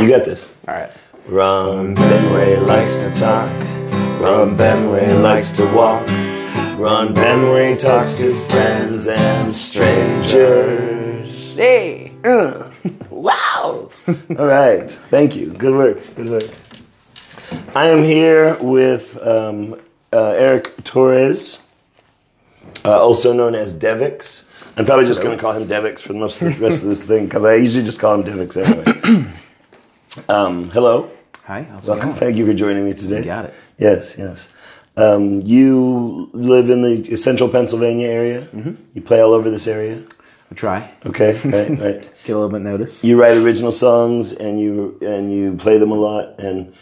You got this. All right. Ron Benway likes to talk. Ron Benway likes to walk. Ron Benway talks to friends and strangers. Hey. Uh, wow. All right. Thank you. Good work. Good work. I am here with um, uh, Eric Torres, uh, also known as Devix. I'm probably just going to call him Devix for the most of the rest of this thing because I usually just call him Devix anyway. um, hello. Hi. Welcome. Thank you for joining me today. You got it. Yes, yes. Um, you live in the central Pennsylvania area. Mm-hmm. You play all over this area. I try. Okay, right, right. Get a little bit notice. You write original songs and you and you play them a lot, and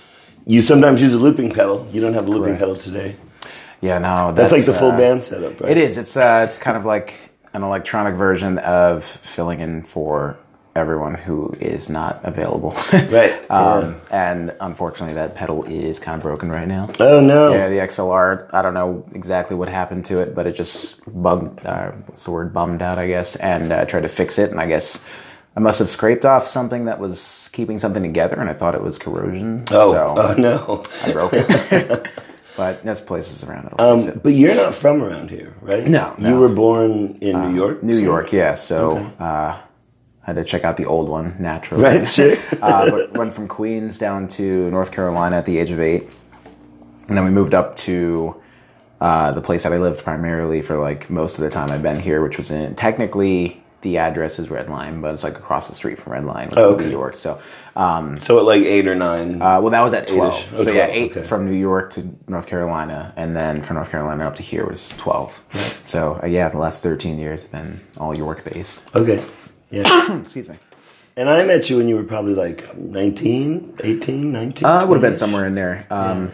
you sometimes use a looping pedal. You don't have a looping Correct. pedal today. Yeah, no. That's, like the full uh, band setup, right? It is. It's uh, it's kind of like an electronic version of filling in for everyone who is not available. Right, um, And unfortunately, that pedal is kind of broken right now. Oh no! Yeah, the XLR. I don't know exactly what happened to it, but it just bugged. Uh, what's the word? Bummed out, I guess. And uh, tried to fix it, and I guess I must have scraped off something that was keeping something together, and I thought it was corrosion. oh, so oh no! I broke it. but there's places around it. Um, it. but you're not from around here, right? No, You were born in New York. New so- York, yeah. So uh, had to check out the old one naturally. Right, sure. uh, but went from Queens down to North Carolina at the age of eight, and then we moved up to uh, the place that I lived primarily for like most of the time I've been here, which was in technically the address is Red Lion, but it's like across the street from Red Lion, which Oh, is okay. New York. So, um, So at like eight or nine. uh, well, that was at twelve. Oh, so yeah, eight okay. from New York to North Carolina, and then from North Carolina up to here was twelve. So uh, yeah, the last thirteen years have been all York based. okay. Yeah. Excuse me. and I met you when you were probably like 19, 18, 19. Uh, it would have been somewhere in there. Um,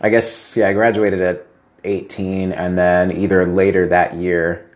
I guess, yeah, I graduated at 18, and then either later that year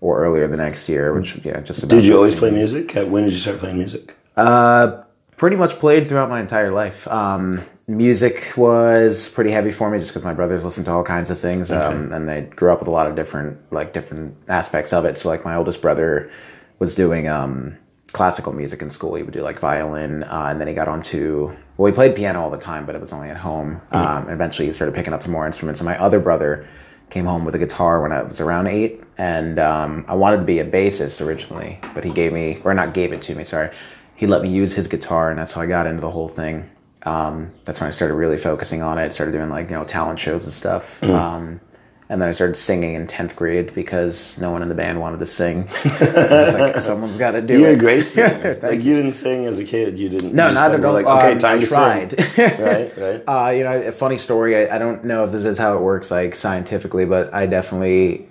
or earlier the next year, which, yeah, just about. Did you always play music? When did you start playing music? Uh, pretty much played throughout my entire life. Um, music was pretty heavy for me just because my brothers listened to all kinds of things, um, and they grew up with a lot of different, like, different aspects of it. So, like, my oldest brother was doing um, classical music in school. He would do like violin, uh, and then he got onto well, he played piano all the time, but it was only at home. Um, and eventually, he started picking up some more instruments. And my other brother came home with a guitar when I was around eight, and um, I wanted to be a bassist originally, but he gave me, or not gave it to me, sorry. He let me use his guitar, and that's how I got into the whole thing. Um, that's when I started really focusing on it. Started doing like you know talent shows and stuff. Um, and then I started singing in tenth grade because no one in the band wanted to sing. so like, someone's got to do it. You're a great singer. Like you didn't sing as a kid. You didn't. No, you just neither like, were don't. Like, okay, um, time I to tried. sing. right, right. Uh, you know, a funny story. I, I don't know if this is how it works, like scientifically, but I definitely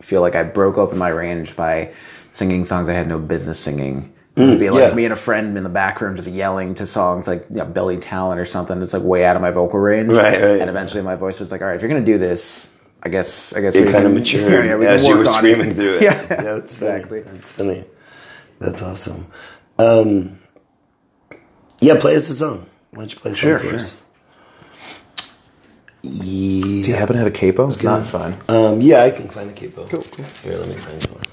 feel like I broke open my range by singing songs I had no business singing. It would be like yeah. me and a friend in the back room just yelling to songs like you know, Billy Talent or something. It's like way out of my vocal range. Right, right. And eventually my voice was like, all right, if you're going to do this, I guess, I guess It kind of matured Yeah, yeah, we as you were screaming through it. Yeah, that's funny. exactly. That's funny. That's awesome. Um, yeah, play us a song. Why don't you play a song Sure, sure. us? Do you happen to have a capo? If not, it's fine. Um, yeah, I can find a capo. Cool, cool. Here, let me find one.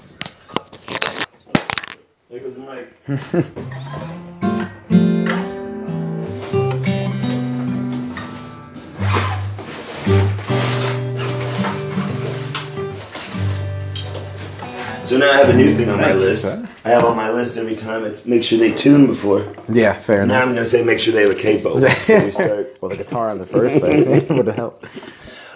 There goes the mic. So now I have a new thing on my list. I have on my list every time it's make sure they tune before. Yeah, fair Now enough. Now I'm going to say make sure they have a capo. before we start. Well, the guitar in the first place eh? would have helped.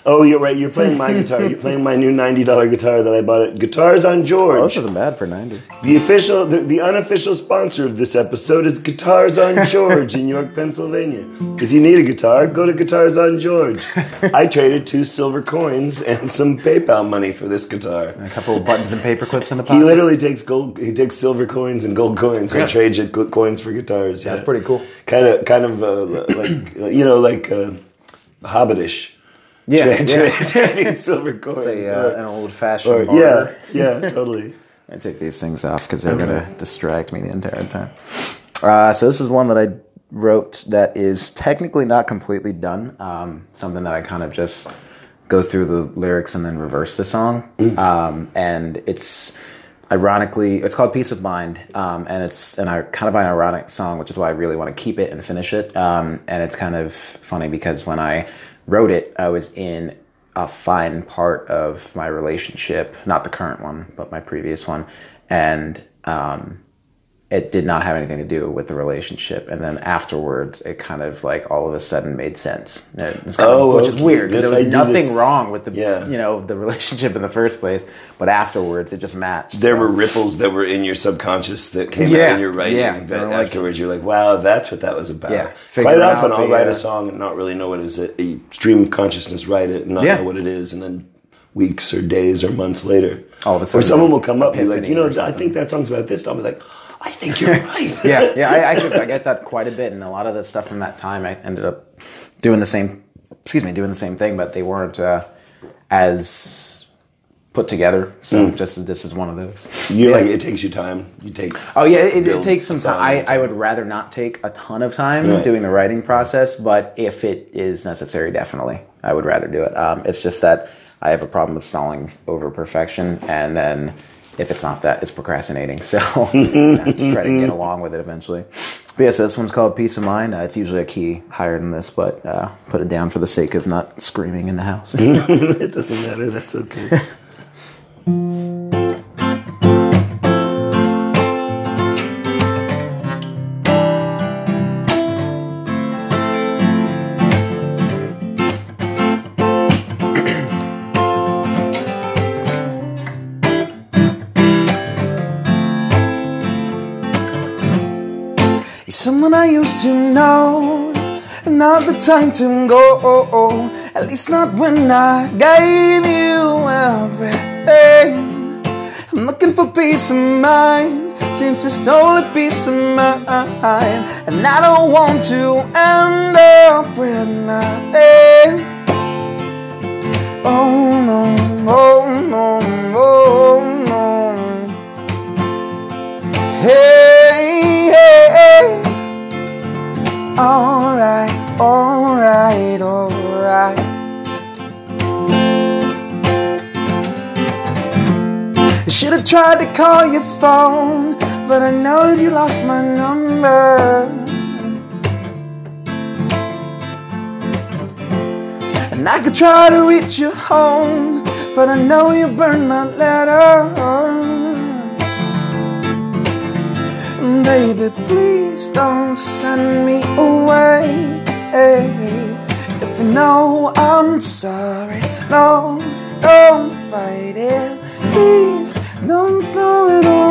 Oh, you're right. You're playing my guitar. You're playing my new ninety dollar guitar that I bought at Guitars on Oh, George. this isn't bad for 90. The official, the, the unofficial sponsor of this episode is Guitars on George in York, Pennsylvania. If you need a guitar, go to Guitars on George. I traded two silver coins and some PayPal money for this guitar. A couple of buttons and paper clips in the pocket. He literally takes gold. He takes silver coins and gold coins and Yeah. trades you go- coins for guitars. Yeah, That's pretty cool. Kind of, kind of uh, like you know, like uh, Hobbitish. Yeah, Tra- yeah. trading silver coins. Or- uh, an old fashioned. or- yeah, yeah, totally. I take these things off because they're going to distract me the entire time. Uh, so this is one that I wrote that is technically not completely done. Um, something that I kind of just go through the lyrics and then reverse the song. Um, and it's ironically, it's called Peace of Mind, um, and it's and I kind of an ironic song, which is why I really want to keep it and finish it. Um, and it's kind of funny because when I wrote it, I was in a fine part of my relationship, not the current one, but my previous one, and um, it did not have anything to do with the relationship. And then afterwards, it kind of like all of a sudden made sense. It was kind Oh, of, which is okay. weird. 'cause Yes, There was do nothing wrong with the Yeah. you know the relationship in the first place, but afterwards it just matched. There so. were ripples that were in your subconscious that came Yeah, out in your writing. yeah. That like- afterwards you're like, wow, that's what that was about. Yeah, Quite often I'll the, write a song and not really know what it is. A, a stream of consciousness, write it and not Yeah. know what it is, and then weeks or days or months later, All of a or sudden, someone will come up and be like, you know, I think that song's about this. I'll be like, I think you're right. yeah, yeah. I actually I get that quite a bit, and a lot of the stuff from that time I ended up doing the same. Excuse me, doing the same thing, but they weren't uh, as put together. So Hmm. just this is one of those. You Yeah. like it takes you time. You take. Oh yeah, it, it takes some time. I, I would rather not take a ton of time Right. doing the writing process, but if it is necessary, definitely I would rather do it. Um, it's just that I have a problem with stalling over perfection, and then if it's not that, it's procrastinating. So just try to get along with it eventually. But yeah, so this one's called Peace of Mind. Uh, it's usually a key higher than this, but uh, put it down for the sake of not screaming in the house. it doesn't matter. That's okay. Someone I used to know, not the time to go. At least not when I gave you everything. I'm looking for peace of mind, since it's only peace of mind. And I don't want to end up with nothing. Oh no, oh no, oh no. Hey, Alright, alright, alright. I should have tried to call your phone, but I know you lost my number. And I could try to reach you home, but I know you burned my letters. Baby, please don't send me away. If you know I'm sorry, no, don't fight it. Please don't throw it away.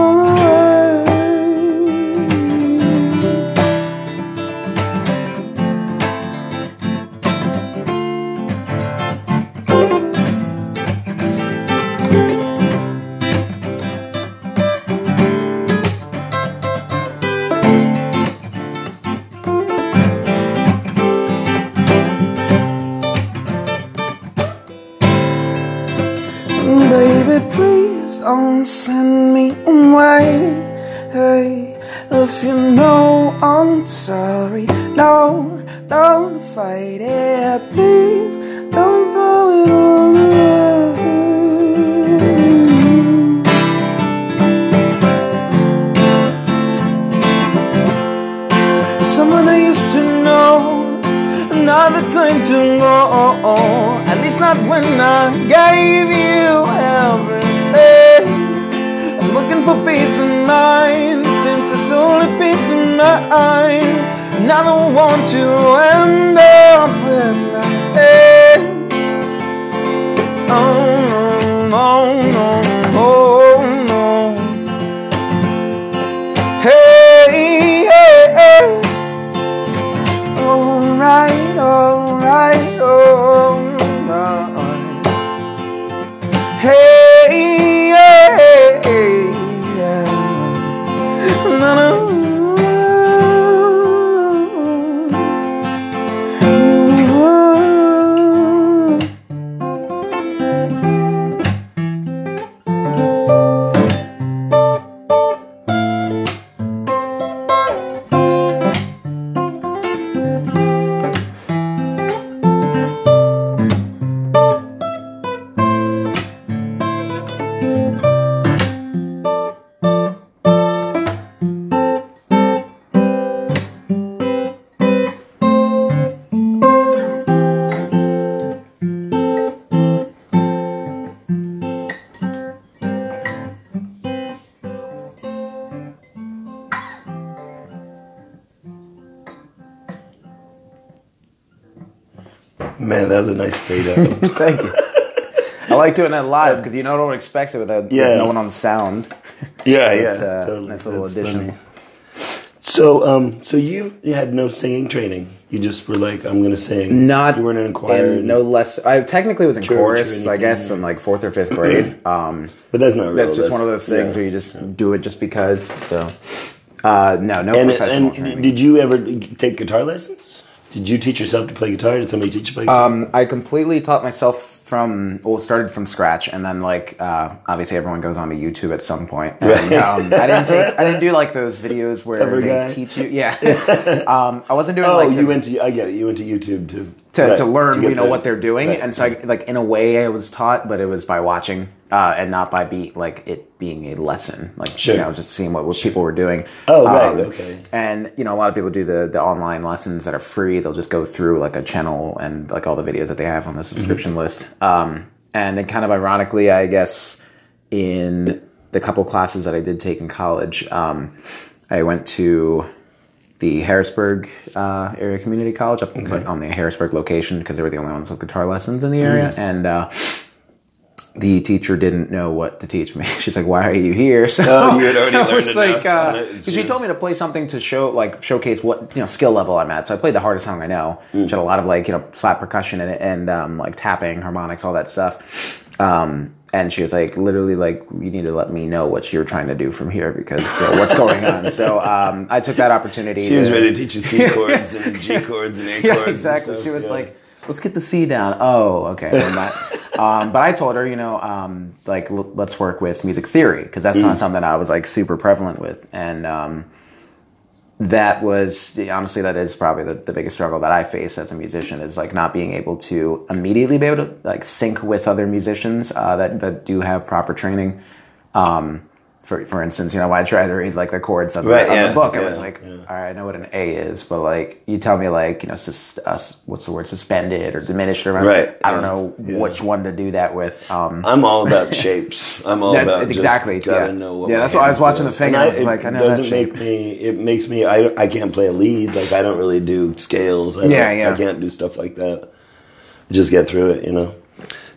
Thank you. I like doing that live because you know don't expect it without Yeah. no one on the sound. yeah, It's yeah, uh, totally. nice little That's addition. funny. So, um, so you, you had no singing training. You just were like, I'm going to sing. Not you weren't in a choir, and no less. I technically was in chorus, I guess, in like fourth or fifth grade. Um, but that's not real. that's just one of those things yeah. where you just do it just because. So, uh, no, no And, professional and training. did you ever take guitar lessons? Did you teach yourself to play guitar? Did somebody teach you to play guitar? Um, I completely taught myself from well, it started from scratch, and then like uh, obviously everyone goes on to YouTube at some point. And, Right. um, I didn't take, I didn't do like those videos where Cover they guy. teach you. Yeah, um, I wasn't doing like oh, like you the- went to, I get it. You went to YouTube to, to, right, to learn, get you know, the- what they're doing, right. and so I, like in a way I was taught, but it was by watching uh, and not by be like it being a lesson, like Sure. you know, just seeing what, what people were doing. Oh, right, Um, okay. And you know, a lot of people do the the online lessons that are free. They'll just go through like a channel and like all the videos that they have on the Mm-hmm. subscription list. Um, and then kind of ironically, I guess in the couple classes that I did take in college, um, I went to the Harrisburg uh, area community college up on the Harrisburg location because they were the only ones with guitar lessons in the area, Mm. and uh, the teacher didn't know what to teach me. She's like, "Why are you here?" So Oh, you had already I learned was like, uh, it. 'cause she She told me to play something to show, like, showcase what you know skill level I'm at. So I played the hardest song I know, Mm. which had a lot of like you know slap percussion in it and um, like tapping, harmonics, all that stuff. Um, and she was like, literally, like, you need to let me know what you're trying to do from here because uh, what's going on. So um, I took that opportunity. She was ready to teach you C chords and G chords and A chords. Yeah, exactly. She was yeah. like, "Let's get the C down." Oh, okay. um, but I told her, you know, um, like l- let's work with music theory because that's Mm. not something I was like super prevalent with, and um, that was honestly that is probably the, the biggest struggle that I face as a musician is like not being able to immediately be able to like sync with other musicians uh, that that do have proper training. Um, for for instance, you know, when I tried to read like the chords of, Right, the, of yeah, the book, I was like, yeah. all right, I know what an A is, but like you tell me like you know, sus- uh, what's the word, suspended or diminished or Right, I don't know yeah. which one to do that with. Um, I'm all about shapes. I'm all about exactly, gotta yeah. know what Yeah, that's why I was watching the finger, And I was it like, I know that doesn't shape. make me. It makes me. I I can't play a lead. Like I don't really do scales. I Yeah, yeah. I can't do stuff like that. Just get through it, you know.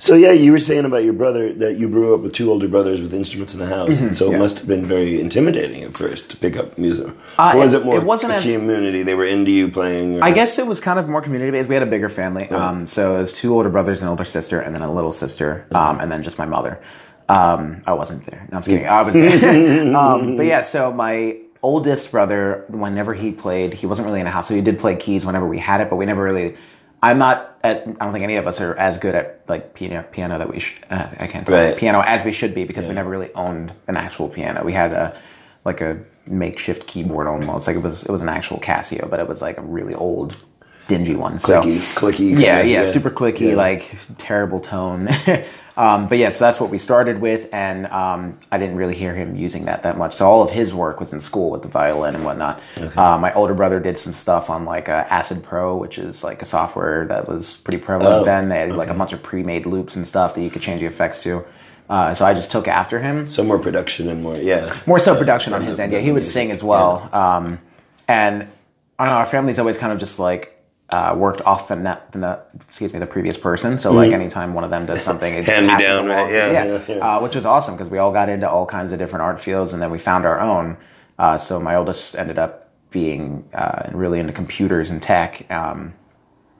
So yeah, you were saying about your brother that you grew up with two older brothers with instruments in the house, and so Mm-hmm. yeah. it must have been very intimidating at first to pick up music. Uh, or was it- it more it wasn't a as- community? They were into you playing. Or, I guess it was kind of more community based. We had a bigger family, um, so it was two older brothers, an older sister, and then a little sister, um, and then just my mother. Um, I wasn't there. No, I'm just kidding. I was there. um, but yeah, so my oldest brother, whenever he played, he wasn't really in a house, so he did play keys whenever we had it, but we never really. I'm not. At, I don't think any of us are as good at like piano. Piano that we. Sh- uh, I can't talk Right. piano as we should be because we never really owned an actual piano. We had a like a makeshift keyboard almost. Like it was it was an actual Casio, but it was like a really old, dingy one. So clicky, clicky. yeah, kinda, yeah, super clicky, Yeah. like terrible tone. um, but yeah, so that's what we started with, and um, I didn't really hear him using that that much. So all of his work was in school with the violin and whatnot. Uh, my older brother did some stuff on like uh, Acid Pro, which is like a software that was pretty prevalent Oh, then. They had like a bunch of pre-made loops and stuff that you could change the effects to. Uh, so I just took after him So more production and more, yeah. more so production on his end. Yeah, he would sing as well. Um, and I don't know, our family's always kind of just like uh, worked off the net, the excuse me, the previous person. So like anytime one of them does something, it just Mm-hmm. Hand me down, right? Yeah, yeah, yeah, yeah. Uh, which was awesome because we all got into all kinds of different art fields, and then we found our own. Uh, so my oldest ended up being uh, really into computers and tech. Um,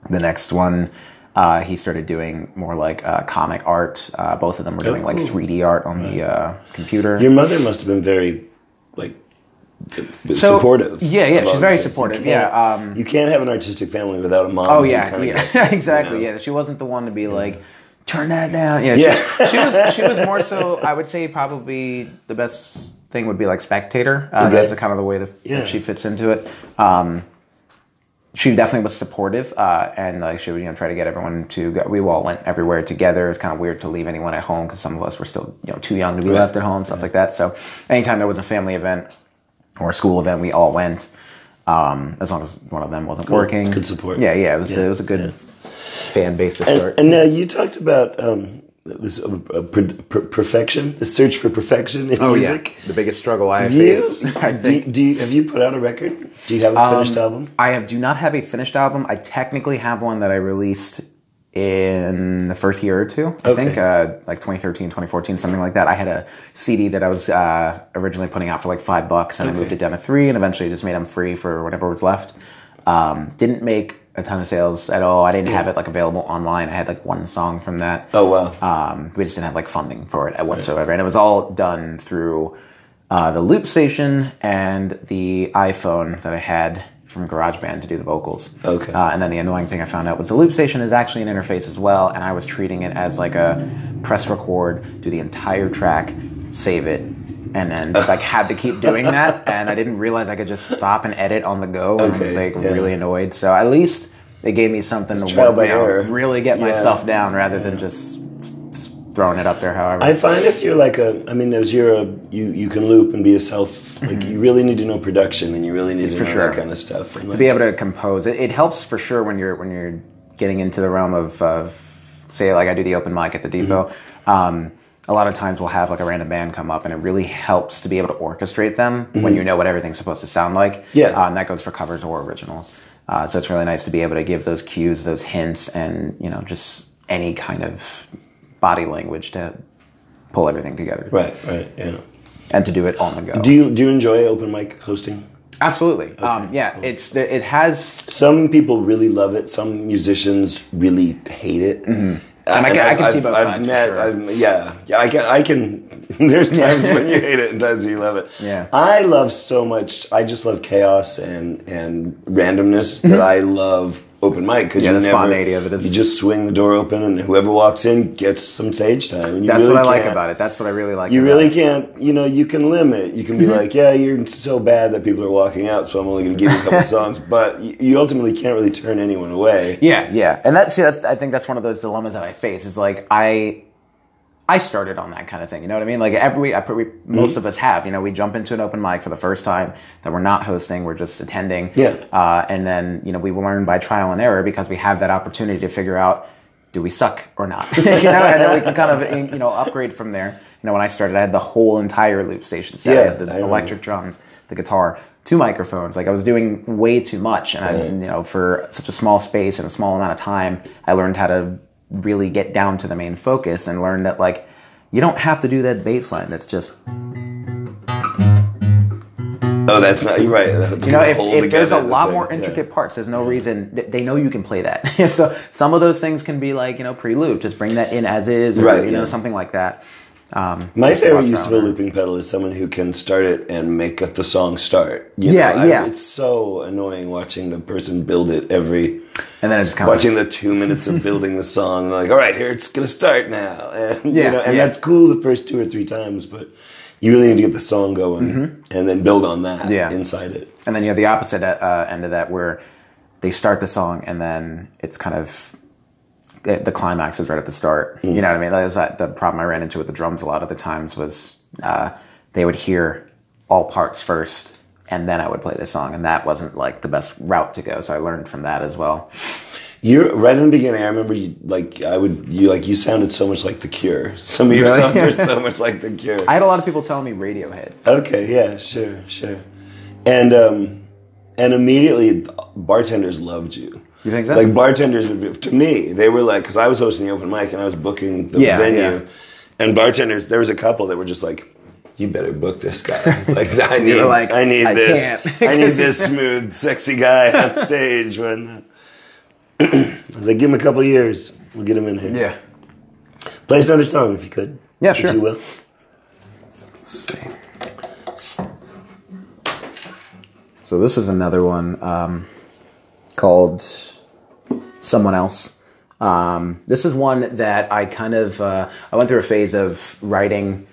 the next one. Uh, he started doing more like uh, comic art. Uh, both of them were doing like cool. 3D art on the uh, computer. Your mother must have been very, like, So- supportive. yeah, yeah, she's very this. You supportive, yeah, um, you can't have an artistic family without a mom. Oh yeah, yeah, gets it, you exactly. know? Yeah, she wasn't the one to be like, turn that down. Yeah, Yeah. She, she was. She was more so. I would say probably the best thing would be like spectator. Uh, Okay. That's kind of the way that, Yeah. that she fits into it. Um, she definitely was supportive, uh, and like she would you know try to get everyone to go. We all went everywhere together. It's kind of weird to leave anyone at home because some of us were still you know too young to be left at home, stuff like that. So anytime there was a family event or a school event, we all went. Um, as long as one of them wasn't working, Good support. Yeah, yeah, it was it was a good fan base to start. And, and now you talked about um, this uh, uh, per- per- perfection, the search for perfection in Oh yeah, the biggest struggle I have You, faced. I think. you- do you, have you put out a record? Do you have a finished album? I have do not have a finished album. I technically have one that I released in the first year or two. I Okay. think uh, like 2013, 2014, something like that. I had a CD that I was uh, originally putting out for like five bucks, and I moved it down to three, and eventually just made them free for whatever was left. Um, didn't make a ton of sales at all. I didn't have it like available online. I had like one song from that. Oh wow. Um, we just didn't have like funding for it whatsoever, and it was all done through uh, the loop station and the iPhone that I had from GarageBand to do the vocals. Okay. Uh, and then the annoying thing I found out was the loop station is actually an interface as well, and I was treating it as like a press record, do the entire track, save it, and then like had to keep doing that, and I didn't realize I could just stop and edit on the go. and I was like yeah. really annoyed. So at least it gave me something to work, by you know, error. really get my stuff down rather than just throwing it up there. However, I find if you're like a, I mean, as you're a, you you can loop and be a self. Like you really need to know production, and you really need to For know sure. that kind of stuff. And to be able to compose it, it helps for sure when you're when you're getting into the realm of, of say like I do the open mic at the depot. Um, a lot of times we'll have like a random band come up, and it really helps to be able to orchestrate them when you know what everything's supposed to sound like. Yeah. uh, and that goes for covers or originals. Uh, so it's really nice to be able to give those cues, those hints, and you know just any kind of body language to pull everything together right, right, yeah. and to do it on the go. Do you do you enjoy open mic hosting? Absolutely. Um, yeah, it's it has Some people really love it. Some musicians really hate it. And I can- I can see I've- both I've sides for met- sure. I've- yeah, yeah. I can. I can. There's times when you hate it and times when you love it. Yeah. I love so much. I just love chaos and and randomness that I love open mic because. Yeah, you the never, spontaneity of it is- You just swing the door open and whoever walks in gets some stage time. And you that's really what I like about it. That's what I really like. you really it. can't, you know, you can limit. You can be Mm-hmm. like, yeah, you're so bad that people are walking out, so I'm only going to give you a couple songs. But you, you ultimately can't really turn anyone away. Yeah, yeah, and that's see, that's I think that's one of those dilemmas that I face. Is like I, I started on that kind of thing. You know what I mean? Like every I put, we, most Mm-hmm. of us have. You know, we jump into an open mic for the first time that we're not hosting, we're just attending. Yeah. uh, and then you know we learn by trial and error because we have that opportunity to figure out. Do we suck or not? you know, and then we can kind of you know upgrade from there. You know, when I started, I had the whole entire loop station set. Yeah, the electric drums, the guitar, two microphones. Like I was doing way too much, and I, you know, for such a small space and a small amount of time, I learned how to really get down to the main focus and learn that like you don't have to do that bass line. That's just Oh, that's not, you're right. That's you know, if, if there's a lot thing. more Yeah. intricate parts, there's no reason they know you can play that. so some of those things can be like you know pre-loop, just bring that in as is, or Right, you know something like that. Um, My favorite use of a looping pedal is someone who can start it and make the song start. You Yeah, know, I- yeah. it's so annoying watching the person build it every, and then it just kind of watching the two minutes of building the song. Like, all right, here it's gonna start now, and Yeah, you know, and yeah. that's cool the first two or three times, but you really need to get the song going and then build on that Mm-hmm. Yeah. inside it. And then you have the opposite uh, end of that where they start the song and then it's kind of the climax is right at the start. You know what I mean? That was that, the problem I ran into with the drums a lot of the times was uh, they would hear all parts first and then I would play the song, and that wasn't like the best route to go. So I learned from that as well. You're right in the beginning. I remember you like I would you like you sounded so much like The Cure. Some of your Really? songs are so much like The Cure. I had a lot of people telling me Radiohead. Okay, yeah, sure, sure. And um and immediately bartenders loved you. You think so? Like bartenders would be, to me, they were like cuz I was hosting the open mic and I was booking the Yeah, venue. yeah. And bartenders, there was a couple that were just like you better book this guy. Like I need, like, I need "I this, can't." I need this smooth, sexy guy on stage. When I was like, give him a couple years, we'll get him in here. Yeah. Play us another song if you could. Yeah, if sure. you will. Let's see. So this is another one um, called "Someone Else." Um, this is one that I kind of uh, I went through a phase of writing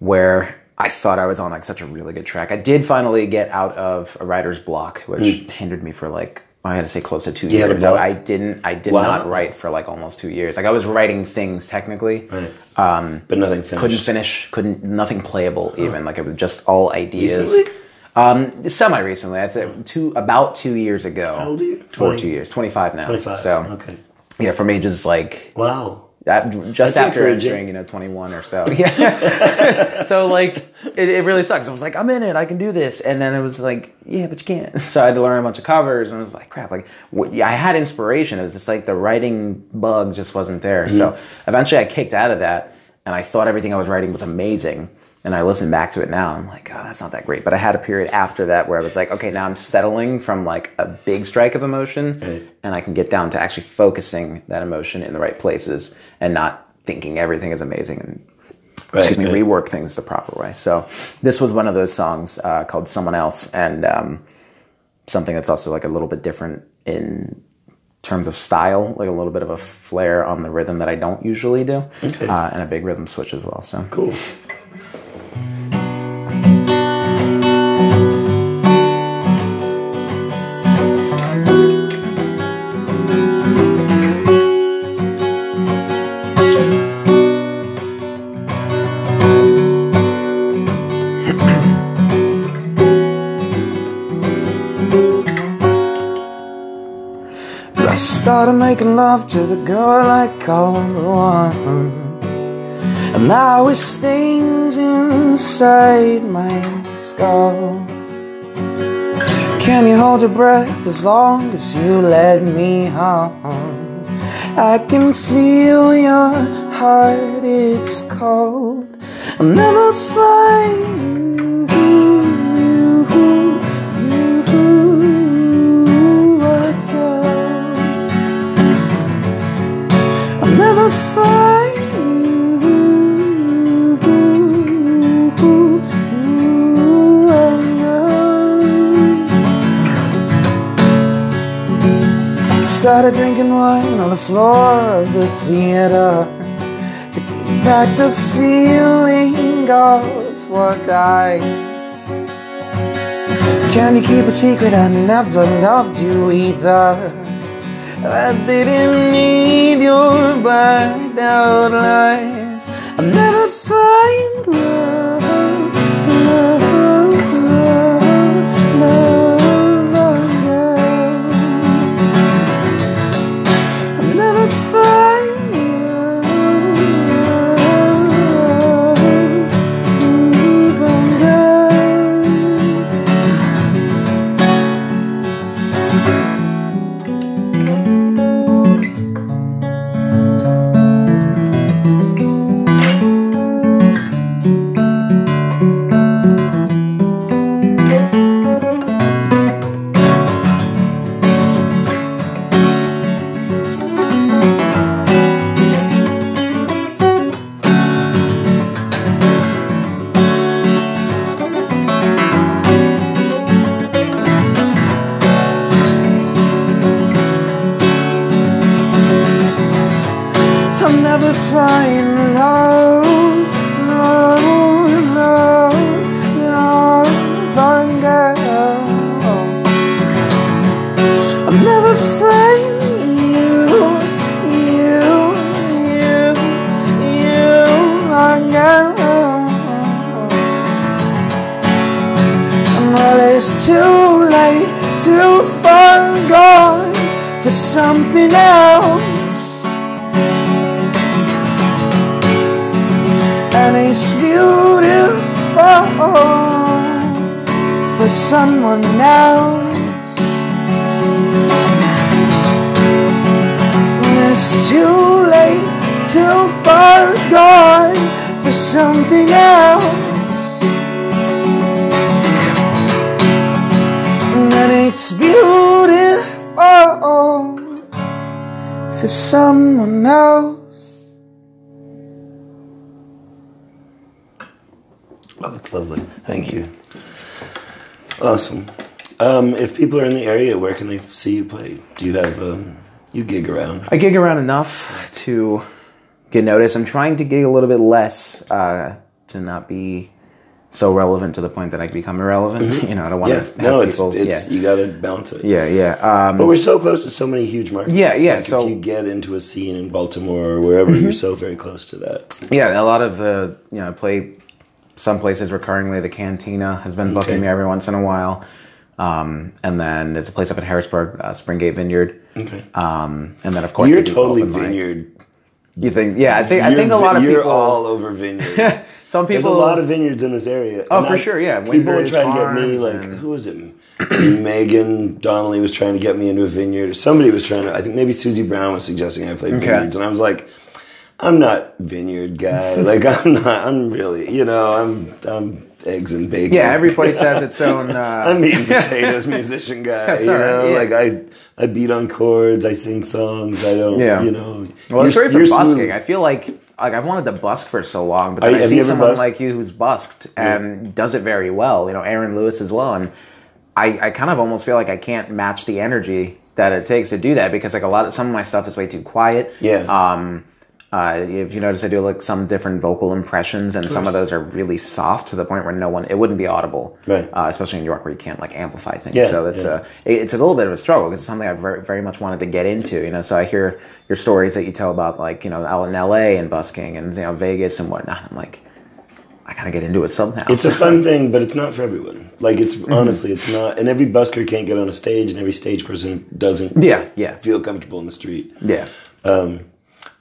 where I thought I was on like such a really good track. I did finally get out of a writer's block, which hindered me for like I had to say close to two a years. Block? I didn't. I did Wow. not write for like almost two years. Like I was writing things technically. Right. but nothing finished. Couldn't finish. Couldn't. Nothing playable. Even like it was just all ideas. Recently? Um, semi recently. I think two about two years ago. How old are you? For 20. two years. Twenty five now. 25. So okay. yeah, from ages like Wow. That, just That's after entering, you know, 21 or so. Yeah. so like, it, it really sucks. I was like, I'm in it. I can do this. And then it was like, yeah, but you can't. So I had to learn a bunch of covers, and I was like, crap. Like, what, yeah, I had inspiration. It was just like the writing bug just wasn't there. So eventually, I kicked out of that, and I thought everything I was writing was amazing. And I listen back to it now. I'm like, oh, that's not that great. But I had a period after that where I was like, okay, now I'm settling from like a big strike of emotion, and I can get down to actually focusing that emotion in the right places and not thinking everything is amazing and Right, excuse me, right. rework things the proper way. So this was one of those songs uh, called "Someone Else," and um, something that's also like a little bit different in terms of style, like a little bit of a flair on the rhythm that I don't usually do, Okay. uh, and a big rhythm switch as well. So Cool. Started making love to the girl I called the one. And now it stings inside my skull. Can you hold your breath as long as you let me on? I can feel your heart, it's cold. I'll never find never find. Started drinking wine on the floor of the theater to keep back the feeling of what died. Can you keep a secret? I never loved you either. I didn't need your blacked out lies. I'll never find love, and it's beautiful for someone else. And It's too late, too far gone for something else. And it's beautiful for someone else. Lovely. Thank you. Awesome. Um, if people are in the area, where can they see you play? Do you have um, you gig around? I gig around enough to get noticed. I'm trying to gig a little bit less uh, to not be so relevant to the point that I become irrelevant. You know, I don't want Yeah, to have no, it's, people. it's yeah. you got to balance it. yeah, yeah. Um, But we're so close to so many huge markets. Yeah, yeah, Like so- if you get into a scene in Baltimore or wherever, you're so very close to that. Yeah, a lot of the you know I play some places recurringly. The Cantina has been booking Okay. me every once in a while, um, and then there's a place up in Harrisburg, uh, Springgate Vineyard. Okay. Um, and then of course You're totally open mic. vineyard You think? Yeah, I think I You're think a lot of you're people. all over vineyard. some people. There's a lot of vineyards in this area. Oh, for I- sure, yeah. People would Wyndridge try to get me, like, and- who was it? Megan Donnelly was trying to get me into a vineyard. Somebody was trying to, I think maybe Susie Brown was suggesting I play Okay. vineyards. And I was like, I'm not vineyard guy. like, I'm not, I'm really, you know, I'm, I'm eggs and bacon. yeah, every place has its own. Uh, I'm eating potatoes musician guy. You right, know, yeah. like I, I beat on chords. I sing songs. I don't, Yeah. you know. well, it's great for you're smooth. busking. I feel like like I've wanted to busk for so long, but then you- I see someone busked? like you who's busked and does it very well. You know, Aaron Lewis as well, and I, I kind of almost feel like I can't match the energy that it takes to do that because like a lot of some of my stuff is way too quiet. Yeah. Um, uh, if you notice, I do like some different vocal impressions, and some of those are really soft to the point where no one it wouldn't be audible, Right. Uh, especially in New York where you can't like amplify things. Yeah, so it's yeah. uh, it- it's a little bit of a struggle because it's something I very very much wanted to get into. You know, so I hear your stories that you tell about like you know out in L.A. and busking and you know Vegas and whatnot. I'm like, I gotta get into it somehow. It's a fun thing, but it's not for everyone. Like it's Mm-hmm. honestly, it's not. And every busker can't get on a stage, and every stage person doesn't. Yeah, yeah. Feel comfortable in the street. yeah.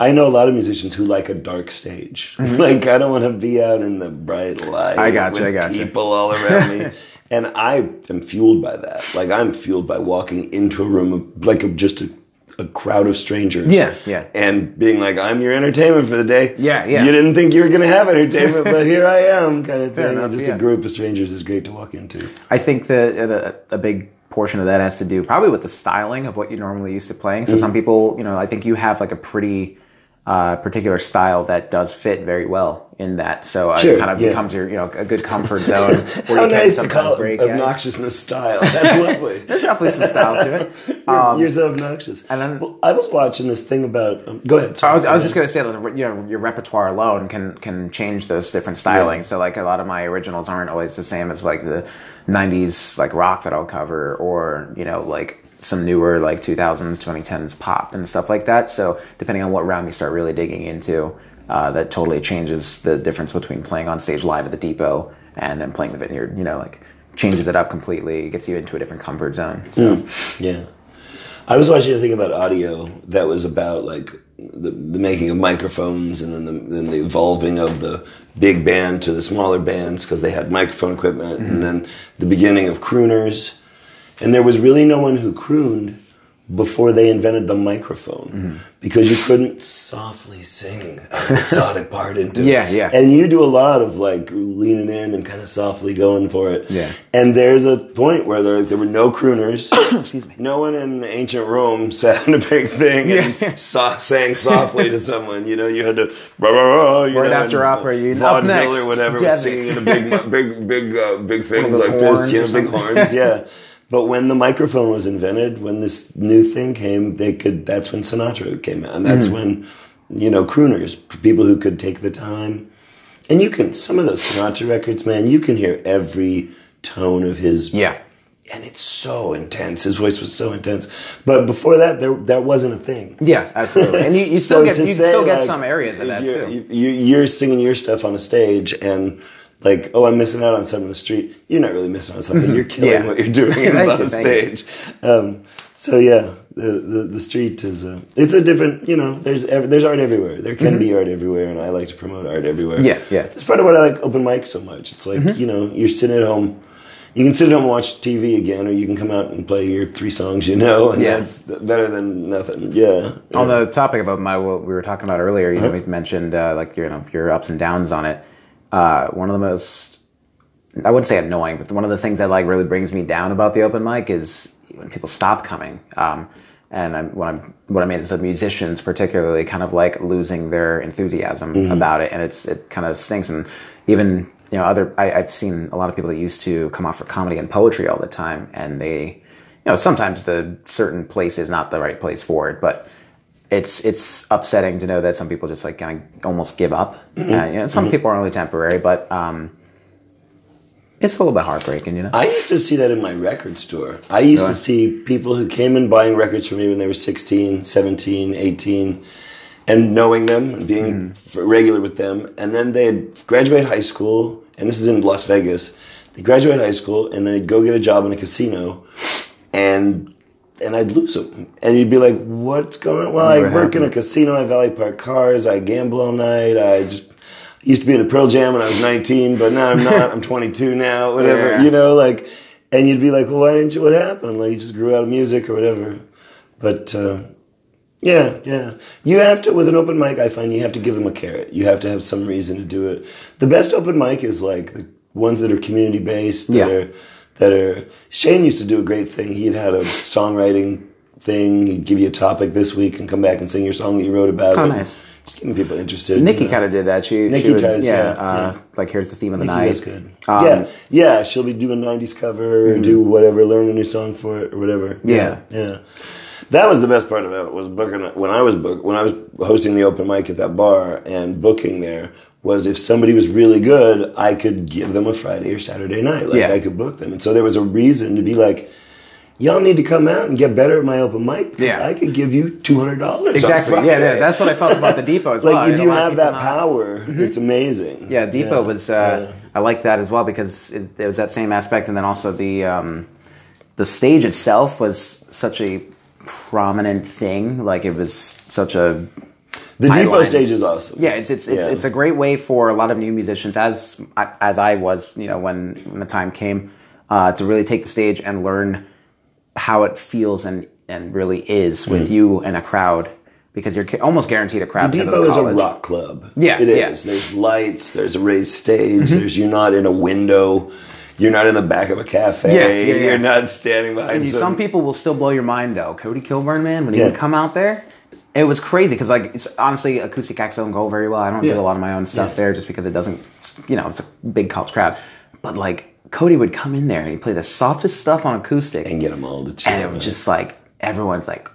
I know a lot of musicians who like a dark stage. like I don't want to be out in the bright light. Mm-hmm. I got you, with I got you. People all around me, and I am fueled by that. Like I'm fueled by walking into a room of like a, just a, a crowd of strangers. Yeah, yeah. And being like, I'm your entertainment for the day. Yeah, yeah. You didn't think you were going to have entertainment, but here I am, kind of thing. enough, just yeah. a group of strangers is great to walk into. I think that a, a big portion of that has to do probably with the styling of what you're normally used to playing. So some people, you know, I think you have like a pretty uh, particular style that does fit very well in that. So uh, Sure, it kind of yeah. becomes your, you know, a good comfort zone where How you nice to call break. it yeah. obnoxiousness style. That's lovely. There's definitely some style to it. You're, you're so obnoxious. and then- well, I was watching this thing about. Um, go ahead. I was, I was just gonna say that you know your repertoire alone can can change those different stylings. Yeah. So like a lot of my originals aren't always the same as like the '90s like rock that I'll cover, or you know like some newer like 2000s, 2010s pop and stuff like that. So depending on what round you start really digging into, uh, that totally changes the difference between playing on stage live at the Depot and then playing the Vineyard. You know, like changes it up completely, gets you into a different comfort zone. So Yeah. I was watching a thing about audio that was about like the, the making of microphones and then the, then the evolving of the big band to the smaller bands because they had microphone equipment and then the beginning of crooners. And there was really no one who crooned before they invented the microphone because you couldn't softly sing an exotic part into Yeah, it. yeah. And you do a lot of like leaning in and kind of softly going for it. Yeah. And there's a point where there, there were no crooners. Excuse me. No one in ancient Rome sat in a big thing and Yeah. so- sang softly to someone. You know, you had to rah, rah, rah, you Right know, after opera, you- up vaudeville next, or whatever, Devix. was singing in a big, big, big, uh, big things like this. You know, big horns. Yeah. But when the microphone was invented, when this new thing came, they could. That's when Sinatra came out, and that's Mm-hmm. when you know crooners, people who could take the time. And you can some of those Sinatra records, man. You can hear every tone of his yeah. and it's so intense. His voice was so intense. But before that, there that wasn't a thing. Yeah, absolutely. And you, you still So get you still get like, some areas of that you're, too. You, you're singing your stuff on a stage, and like, oh, I'm missing out on something on the street. You're not really missing out on something. You're killing Yeah. what you're doing on you, a thank you. stage. Um, so yeah, the, the the street is a it's a different. You know, there's ev- there's art everywhere. There can be art everywhere, and I like to promote art everywhere. Mm-hmm. Yeah, yeah. That's part of what I like open mic so much. It's like Mm-hmm. you know, you're sitting at home. You can sit at home and watch TV again, or you can come out and play your three songs you know, and Yeah. that's better than nothing. Yeah. On the topic of my what we were talking about earlier, you know, Uh-huh. we mentioned uh, like you know, your ups and downs on it. Uh, one of the most I wouldn't say annoying, but one of the things that like really brings me down about the open mic is when people stop coming. Um, and I'm, what I'm what I mean is the musicians, particularly, kind of like losing their enthusiasm Mm-hmm. about it, and it's it kind of stinks. And even you know, other I, I've seen a lot of people that used to come off for comedy and poetry all the time, and they, you know, sometimes the certain place is not the right place for it, but it's it's upsetting to know that some people just like kind of almost give up. Mm-hmm. Uh, you know, some people are only temporary, but um, it's a little bit heartbreaking, you know. I used to see that in my record store. I used to see people who came in buying records from me when they were 16, 17, 18, and knowing them and being f- regular with them. And then they'd graduate high school, and this is in Las Vegas. They graduate high school, and they'd go get a job in a casino, and and I'd lose them. And you'd be like, "What's going on?" Well, I What work in a casino. I valet park cars. I gamble all night. I just used to be in a Pearl Jam when I was 19, but now I'm not. I'm 22 now. Whatever, Yeah. you know, like. And you'd be like, "Well, why didn't you? What happened? Like, you just grew out of music or whatever." But uh, yeah, yeah. You have to with an open mic. I find you have to give them a carrot. You have to have some reason to do it. The best open mic is like the ones that are community based. That Yeah. are that are. Shane used to do a great thing. He'd had a songwriting thing. He'd give you a topic this week and come back and sing your song that you wrote about. Oh, it. nice. Just getting people interested. Nikki you know. kind of did that. She, Nikki she would, tries, yeah, yeah, uh, yeah. like here's the theme of the Nikki night. does good. Um, yeah, yeah. She'll be doing '90s cover or do whatever, learn a new song for it or whatever. Yeah. yeah. That was the best part about it was booking when I was book when I was hosting the open mic at that bar and booking there was if somebody was really good, I could give them a Friday or Saturday night. Like Yeah. I could book them, and so there was a reason to be like. Y'all need to come out and get better at my open mic. 'cause Yeah. I could give you two hundred dollars. Exactly. Yeah, yeah, that's what I felt about the depot as well. like if you have that power, it's amazing. Yeah, Depot was. Uh, yeah. I like that as well because it, it was that same aspect, and then also the um, the stage itself was such a prominent thing. Like it was such a The depot Highline. stage is awesome. yeah. It's it's it's, Yeah. it's a great way for a lot of new musicians, as as I was, you know, when when the time came, uh, to really take the stage and learn how it feels and and really is Mm. with you and a crowd because you're almost guaranteed a crowd. The Depot is a rock club. Yeah, it is. yeah. Mm-hmm. There's lights. There's a raised stage. There's you're not in a window. You're not in the back of a cafe. Yeah, yeah, yeah. You're not standing behind some. Some people will still blow your mind though. Cody Kilburn, man, when he would come out there, it was crazy because like it's honestly acoustic acts don't go very well. I don't Yeah. do a lot of my own stuff Yeah. there just because it doesn't, you know, it's a big college crowd. But like Cody would come in there and he'd play the softest stuff on acoustic, and get them all to chill. and it was just like everyone's like.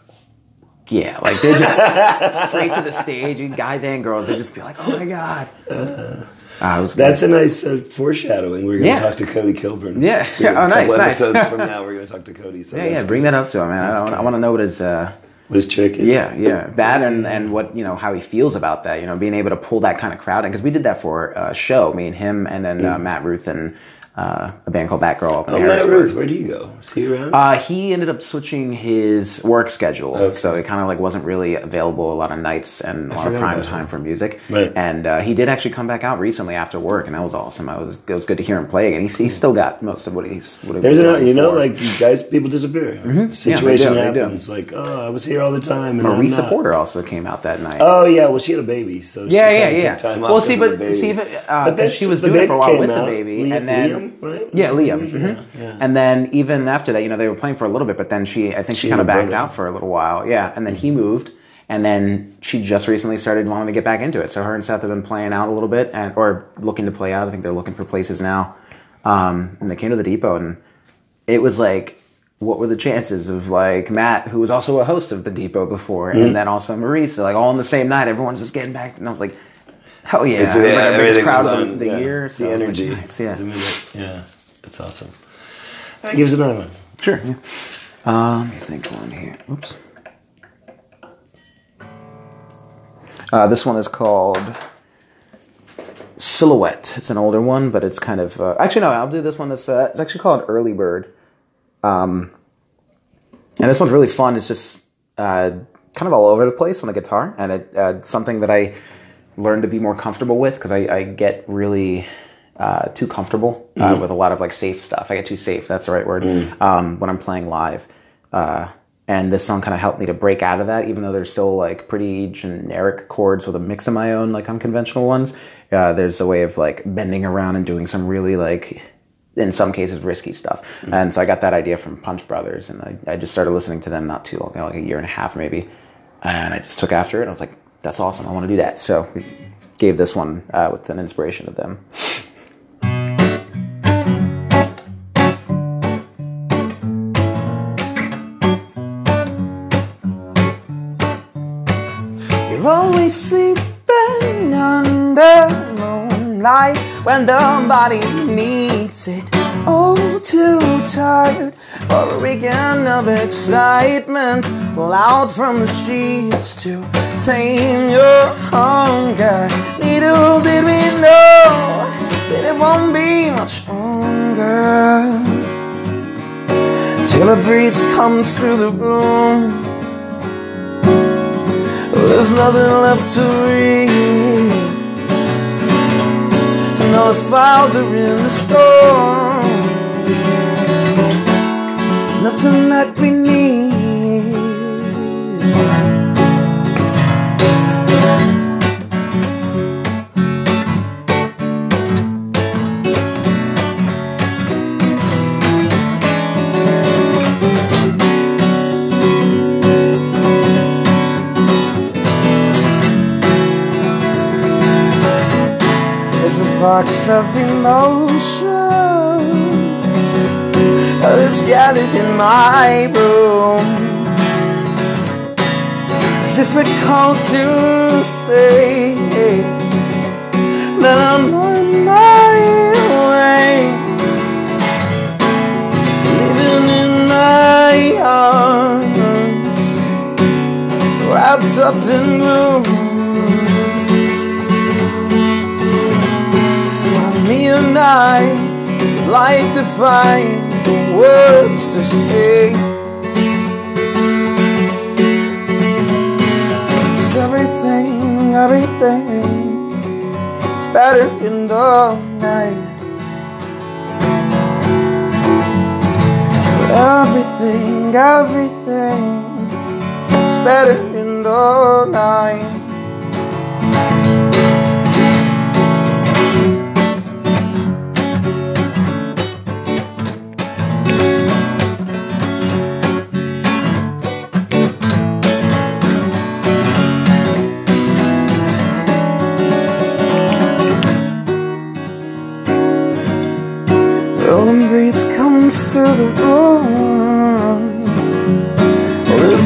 Yeah, like they just straight to the stage, and guys and girls, they just be like, "Oh my god!" It was. That's a nice uh, foreshadowing. We're going to Yeah. talk to Cody Kilburn. Yeah. Oh, nice, couple nice. episodes from now, we're going to talk to Cody. So yeah, yeah. that's Bring that up to him, man. I, wanna- I want to know what his uh, What his trick is. Yeah, yeah, that and and what you know how he feels about that. You know, being able to pull that kind of crowd in because we did that for a show, me and him, and then uh, Matt Ruth and uh, a band called Batgirl up in Oh, Matt Ruth, where do you go? Is he around? Uh, he ended up switching his work schedule, Okay. so it kind of like wasn't really available a lot of nights and a lot of prime time him. for music. Right. And uh, he did actually come back out recently after work, and that was awesome. I was it was good to hear him play again. He's, he's still got most of what he's. What he There's was an, you know, like you guys, people disappear. Mm-hmm. Situation they do. happens. Like, oh, I was here all the time. And Marisa I'm not. Porter also came out that night. Oh yeah, well she had a baby, so she Yeah, yeah, yeah. Well, see, but see, if it, uh, But she was doing it for a while with the baby, and then Liam, right? yeah, Liam, Yeah, mhm. yeah. and then even after that, you know, they were playing for a little bit, but then she, I think she, She kind of backed brother. out for a little while, yeah, and then he moved, and then she just recently started wanting to get back into it. So her and Seth have been playing out a little bit, and or looking to play out. I think they're looking for places now, um, and they came to the depot, and it was like. What were the chances of like Matt, who was also a host of the Depot before, Mm-hmm. and then also Marisa, like all on the same night, everyone's just getting back, and I was like, Hell yeah! It's, It was yeah, like our biggest everything crowd was of the, on, the yeah, year. So the I was like, energy, nice, yeah, the minute. yeah, it's awesome. All right, give us another one. sure. Yeah. Uh, let me think one here. Oops. Uh, this one is called Silhouette. It's an older one, but it's kind of uh, actually no. I'll do this one. That's uh, it's actually called Early Bird. Um, and this one's really fun. It's just uh, kind of all over the place on the guitar, and it, uh, it's something that I learned to be more comfortable with because I, I get really uh, too comfortable uh, with a lot of like safe stuff. I get too safe. That's the right word um, when I'm playing live. Uh, and this song kind of helped me to break out of that, even though there's still like pretty generic chords with a mix of my own like unconventional ones. Uh, there's a way of like bending around and doing some really like in some cases risky stuff. And so I got that idea from Punch Brothers, and I, I just started listening to them not too long, ago, like a year and a half maybe. And I just took after it. I was like, that's awesome. I want to do that. So we gave this one uh, with an inspiration of them. You're always sleeping under moonlight when the body needs it. Oh, too tired for a weekend of excitement. Pull out from the sheets to tame your hunger. Little did we know that it won't be much longer. till a breeze comes through the room. There's nothing left to read, and all the files are in the storm. There's nothing that we Box of emotion that is gathered in my room. As if it called to say that I'm on my way. Living in my arms, wrapped up in gloom. I like to find words to say. Cause everything, everything is better in the night. Everything, everything is better in the night.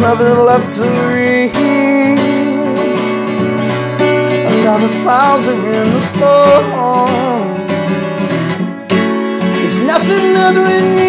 Nothing left to read. The files are in the store. There's nothing that we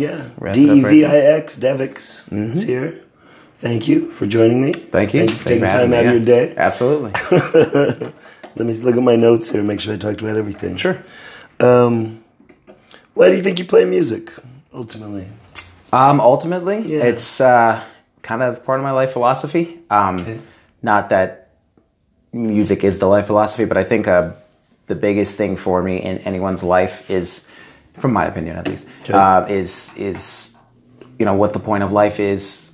Yeah. D E V I X Devix is here. Thank you for joining me. Thank you. Thank you for Thank taking time me, out of your day. Absolutely. Let me look at my notes here. And make sure I talked about everything. Sure. Um, why do you think you play music? Ultimately, Um, ultimately, Yeah. it's uh, kind of part of my life philosophy. Um, Okay. Not that music is the life philosophy, but I think uh, the biggest thing for me in anyone's life is, from my opinion at least, uh, is is you know what the point of life is.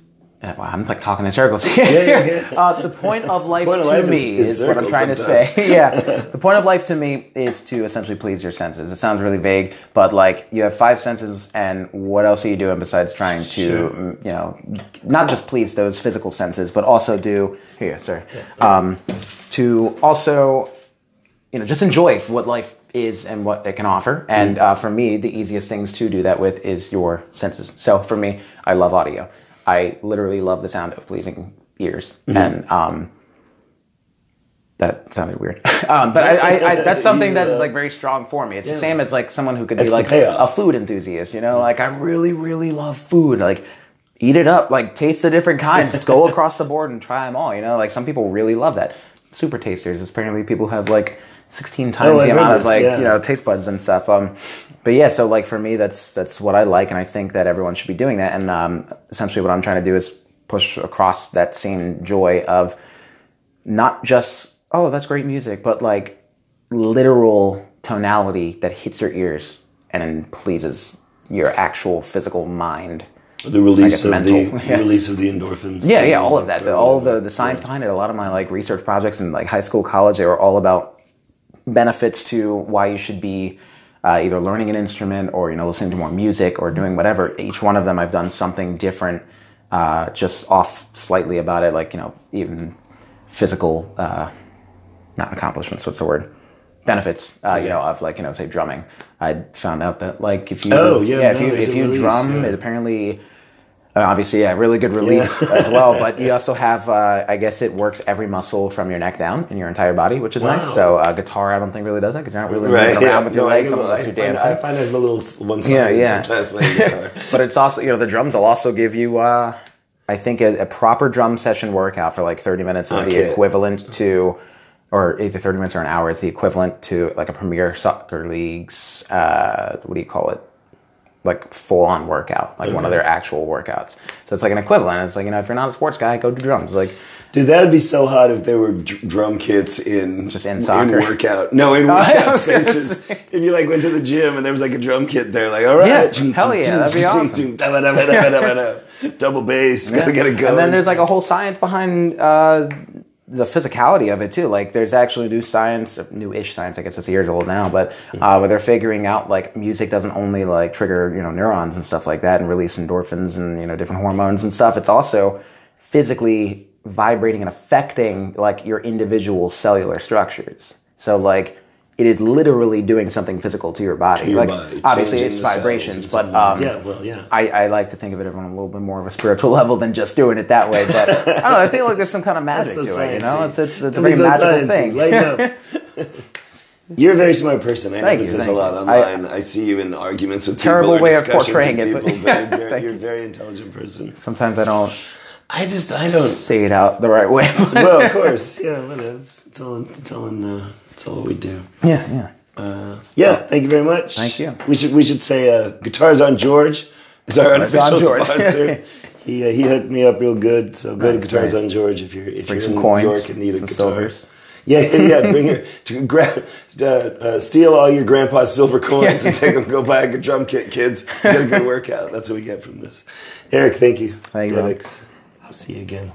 Wow, I'm like talking in circles here. yeah, yeah. Uh, the point of life Point of to life me is is, what I'm trying to say. yeah, the point of life to me is to essentially please your senses. It sounds really vague, but like you have five senses, and what else are you doing besides trying to, Sure. you know, not just please those physical senses, but also do here, sir, um, to also, you know, just enjoy what life is and what it can offer. And uh, for me, the easiest things to do that with is your senses. So for me, I love audio. I literally love the sound of pleasing ears, and um, that sounded weird. um, but I, I, I, that's something that is like very strong for me. It's the same as like someone who could It's be like a food enthusiast. You know, like I really, really love food. Like eat it up. Like taste the different kinds. Go across the board and try them all. You know, like some people really love that. Super tasters. Apparently, people have like sixteen times Oh, the amount of like yeah. you know taste buds and stuff. Um, but yeah, so like for me, that's that's what I like, and I think that everyone should be doing that. And um, essentially, what I'm trying to do is push across that same joy of not just oh that's great music, but like literal tonality that hits your ears and pleases your actual physical mind The release of mental, the yeah. release of the endorphins. Yeah, yeah, all of that. The, all yeah. the the science behind it. A lot of my like research projects in like high school, college, they were all about benefits to why you should be uh, either learning an instrument or you know listening to more music or doing whatever. Each one of them, I've done something different, uh, just off slightly about it. Like you know, even physical, uh, not accomplishments. What's the word? Benefits. Uh, You know, of like you know, say drumming. I found out that like if you Oh, yeah, if no, you if you drum, yeah. it apparently obviously, yeah, really good release as well. But you also have, uh, I guess, it works every muscle from your neck down in your entire body, which is nice. So uh, guitar, I don't think really does that because you're not really Right, moving around yeah. with your No, legs unless you're dancing. I find it a little one-sided Yeah, yeah. sometimes playing guitar. but it's also, you know, the drums will also give you, uh, I think, a, a proper drum session workout for like 30 minutes is Okay. the equivalent to, or either 30 minutes or an hour is the equivalent to like a Premier Soccer League's, uh, what do you call it? Like full on workout, like one of their actual workouts. So it's like an equivalent. It's like, you know, if you're not a sports guy, go do drums. Like, Dude, that would be so hot if there were dr- drum kits in Just in soccer. workout. No, in workout spaces. If you like went to the gym and there was like a drum kit there, like all right, Yeah, hell yeah, that'd be awesome. Double bass, gotta get it going. And then there's like a whole science behind uh, the physicality of it too. Like there's actually new science, new-ish science. I guess it's years old now, but uh, where they're figuring out like music doesn't only like trigger you know neurons and stuff like that and release endorphins and you know different hormones and stuff. It's also physically vibrating and affecting like your individual cellular structures. So like. It is literally doing something physical to your body. your like body, obviously changing it's vibrations, but um, yeah, well, yeah. I, I like to think of it on a little bit more of a spiritual level than just doing it that way. But I don't know. I feel like there's some kind of magic to so it. You know, it's it's, it's a very so magical sciencey. thing. You're a very smart person. I Thank notice you, this a lot online. I, see you in arguments with Terrible people. way of discussions portraying it, but- people, but you're, very, you're a very intelligent person. Sometimes I don't I just, I don't. say it out the right way. well, of course, yeah, whatever. It's all, it's all, in, uh, it's all we do. yeah, yeah. Uh, yeah, thank you very much. Thank you. We should we should say uh, guitars on George is our unofficial George. sponsor. he uh, he hooked me up real good. So go to Guitars nice. on George if you're if Bring you're in coins, New York and need a guitar. silvers. Yeah, yeah, yeah. Bring your to grab, uh, uh, steal all your grandpa's silver coins and take them. Go buy a good drum kit, kids. Get a good workout. That's what we get from this. Eric, thank you. Thank you. I'll see you again.